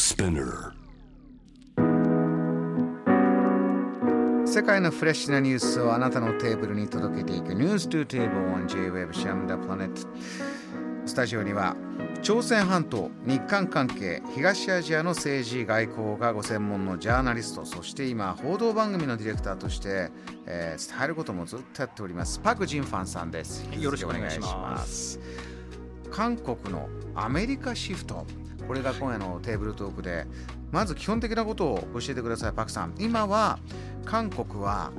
Spinner. 世界のフレッシュなニュースをあなたのテーブルに届けていく News to Table on J-Web シャムダプラネットスタジオには朝鮮半島日韓関係東アジアの政治外交がご専門のジャーナリストそして今報道番組のディレクターとして、えー、伝えることもずっとやっております。パク・ジンファンさんです。よろしくお願いします。韓国のアメリカシフトこれが今夜のテーブルトークでまず基本的なことを教えてくださいパクさん。今は韓国は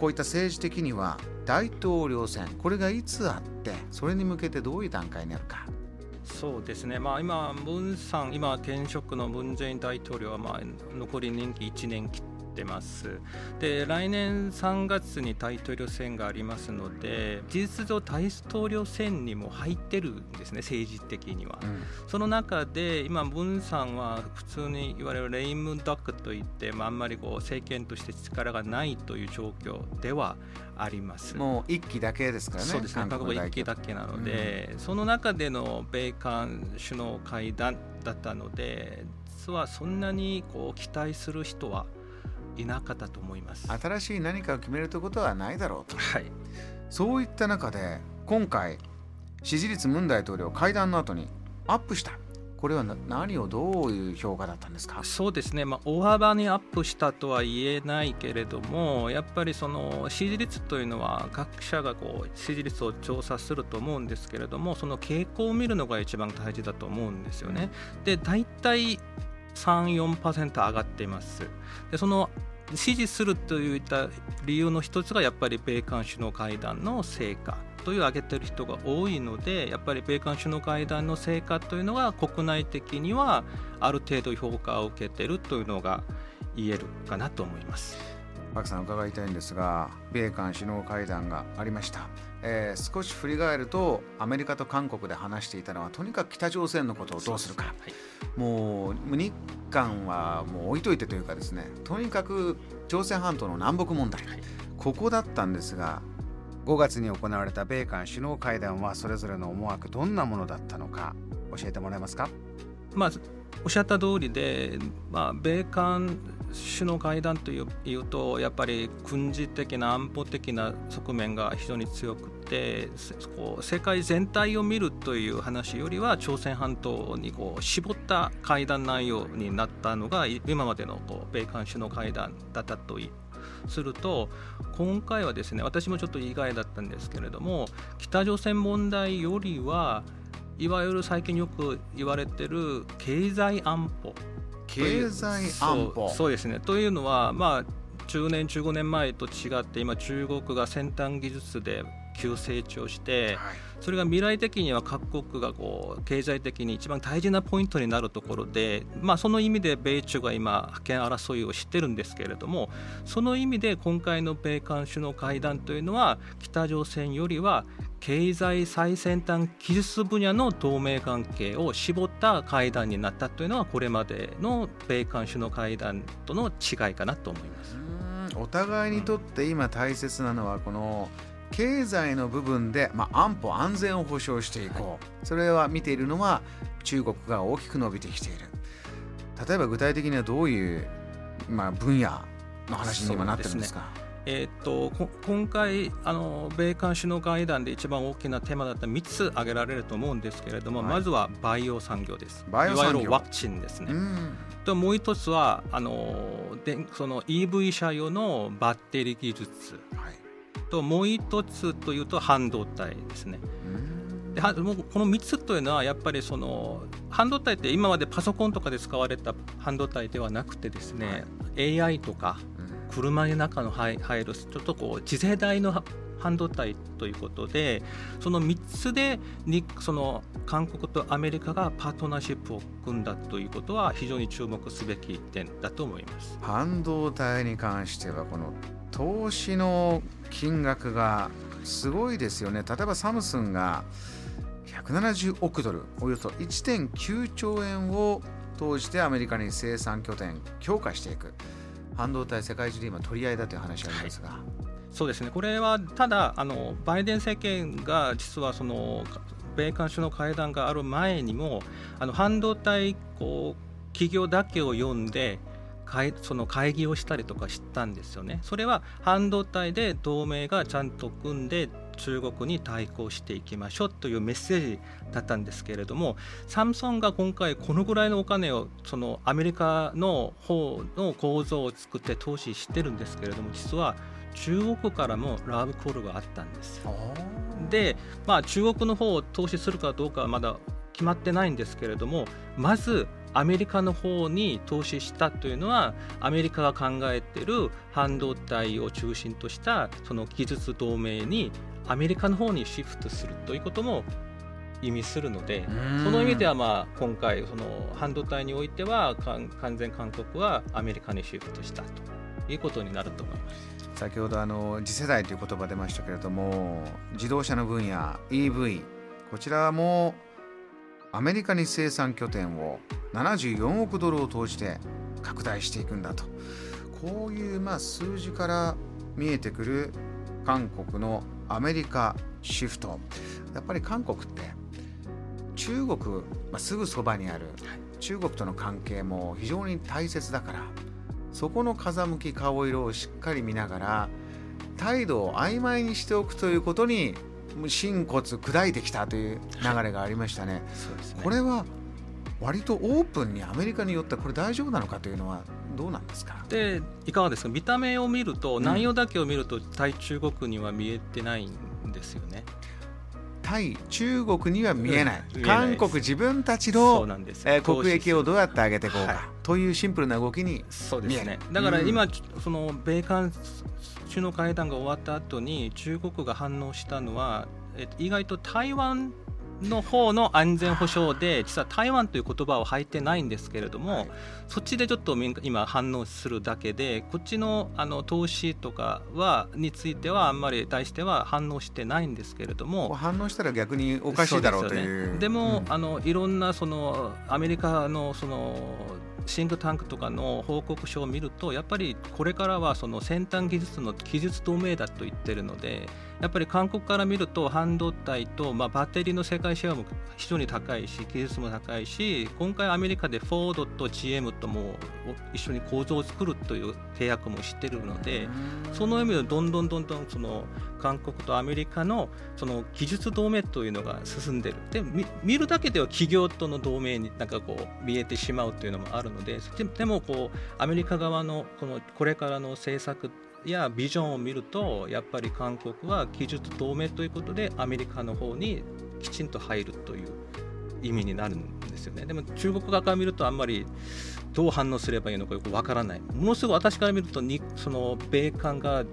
こういった政治的には大統領選これがいつあってそれに向けてどういう段階にあるか。そうですね、まあ、今、ムンさん、今、現職のムン・ジェイン大統領はまあ残り任期1年切ってます。で、来年3月に大統領選がありますので、事実上、大統領選にも入ってるんですね、政治的には。うん、その中で、今、ムンさんは普通に言われるレイムダックといって、まあ、あんまりこう政権として力がないという状況ではあります。もう1期だけですからね、そうですね、過去1期だけなので、うん、その中での米韓首脳会談だったので、実はそんなにこう期待する人はいなかったと思います。新しい何かを決めるということはないだろうと、はい、そういった中で、今回、支持率、ムン大統領、会談の後にアップした。これは何をどういう評価だったんですか？そうですね、まあ、大幅にアップしたとは言えないけれども、やっぱりその支持率というのは、各社がこう支持率を調査すると思うんですけれども、その傾向を見るのが一番大事だと思うんですよね。で大体3、4%上がっています。でその支持するといった理由の一つがやっぱり米韓首脳会談の成果という挙げてる人が多いのでやっぱり米韓首脳会談の成果というのが国内的にはある程度評価を受けてるというのが言えるかなと思います。パクさん伺いたいんですが米韓首脳会談がありました、えー、少し振り返るとアメリカと韓国で話していたのはとにかく北朝鮮のことをどうするか、はい、もう日韓はもう置いといてというかですねとにかく朝鮮半島の南北問題、はい、ここだったんですが5月に行われた米韓首脳会談はそれぞれの思惑どんなものだったのか教えてもらえますか？まあおっしゃった通りで、まあ、米韓首脳会談というとやっぱり軍事的な安保的な側面が非常に強くてこう世界全体を見るという話よりは朝鮮半島にこう絞った会談内容になったのが今までのこう米韓首脳会談だったとすると今回はですね私もちょっと意外だったんですけれども北朝鮮問題よりはいわゆる最近よく言われている経済安保経済安保。そうですね。というのはまあ10年15年前と違って今中国が先端技術で急成長して、はい、それが未来的には各国がこう経済的に一番大事なポイントになるところで、まあ、その意味で米中が今覇権争いをしてるんですけれどもその意味で今回の米韓首脳会談というのは北朝鮮よりは経済最先端技術分野の同盟関係を絞った会談になったというのはこれまでの米韓首脳会談との違いかなと思います。お互いにとって今大切なのはこの、うん経済の部分で、まあ、安保安全を保障していこう、はい、それは見ているのは中国が大きく伸びてきている。例えば具体的にはどういう、まあ、分野の話に今なってるんですか？えーと、今回あの、米韓首脳会談で一番大きなテーマだった3つ挙げられると思うんですけれども、はい、まずはバイオ産業です。バイオいわゆるワクチンですね。ともう一つはあのでその EV 車用のバッテリー技術。はいともう一つというと半導体ですね。でこの3つというのはやっぱりその半導体って今までパソコンとかで使われた半導体ではなくてですね、はい、AI とか車の中の入るちょっとこう次世代の半導体ということでその3つでにその韓国とアメリカがパートナーシップを組んだということは非常に注目すべき点だと思います。半導体に関してはこの投資の金額がすごいですよね。例えばサムスンが170億ドルおよそ1.9兆円を投じてアメリカに生産拠点強化していく。半導体世界中で今取り合いだという話ありますが、はい、そうですね。これはただあのバイデン政権が実はその米韓首脳会談がある前にもあの半導体こう企業だけを読んでその会議をしたりとかしたんですよね。それは半導体で同盟がちゃんと組んで中国に対抗していきましょうというメッセージだったんですけれどもサムソンが今回このぐらいのお金をそのアメリカの方の構造を作って投資してるんですけれども実は中国からもラブコールがあったんですで、まあ、中国の方を投資するかどうかはまだ決まってないんですけれどもまずアメリカの方に投資したというのはアメリカが考えている半導体を中心としたその技術同盟にアメリカの方にシフトするということも意味するのでその意味ではまあ今回その半導体においては完全韓国はアメリカにシフトしたということになると思います。先ほどあの次世代という言葉出ましたけれども自動車の分野 EV こちらもアメリカに生産拠点を74億ドルを投じて拡大していくんだと。こういうまあ数字から見えてくる韓国のアメリカシフト。やっぱり韓国って中国、まあ、すぐそばにある中国との関係も非常に大切だからそこの風向き顔色をしっかり見ながら態度を曖昧にしておくということに心骨砕いてきたという流れがありましたね。はい、ね。これは割とオープンにアメリカによってこれ大丈夫なのかというのはどうなんですか？でいかがですか？見た目を見ると、内容だけを見ると対中国には見えてないんですよね。対中国には見えない、うん、韓国自分たちの、えー、国益をどうやって上げていこうか、はい、というシンプルな動きにそうですね。だから今、うん、その米韓首脳会談が終わった後に中国が反応したのは、え意外と台湾の方の安全保障で実は台湾という言葉を入ってないんですけれども、はい、そっちでちょっと今反応するだけでこっちのあの投資とかはについてはあんまり対しては反応してないんですけれども反応したら逆におかしいだろうという。で、ね、も、うん、あのいろんなそのアメリカのそのシンクタンクとかの報告書を見るとやっぱりこれからはその先端技術の技術同盟だと言ってるのでやっぱり韓国から見ると半導体と、まあ、バッテリーの世界シェアも非常に高いし技術も高いし今回アメリカでフォードと GM とも一緒に構造を作るという契約もしてるのでその意味でどんどんどんどんその韓国とアメリカのその技術同盟というのが進んでる。で見るだけでは企業との同盟になんかこう見えてしまうというのもあるのででもこうアメリカ側のこのこれからの政策やビジョンを見るとやっぱり韓国は技術同盟ということでアメリカの方にきちんと入るという意味になるんですよね。でも中国側から見るとあんまりどう反応すればいいのかよくわからない。ものすごい私から見るとにその米韓が、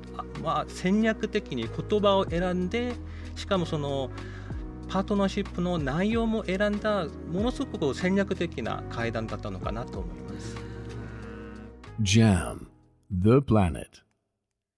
まあ、戦略的に言葉を選んでしかもそのパートナーシップの内容も選んだものすごく戦略的な会談だったのかなと思います。JAM The Planet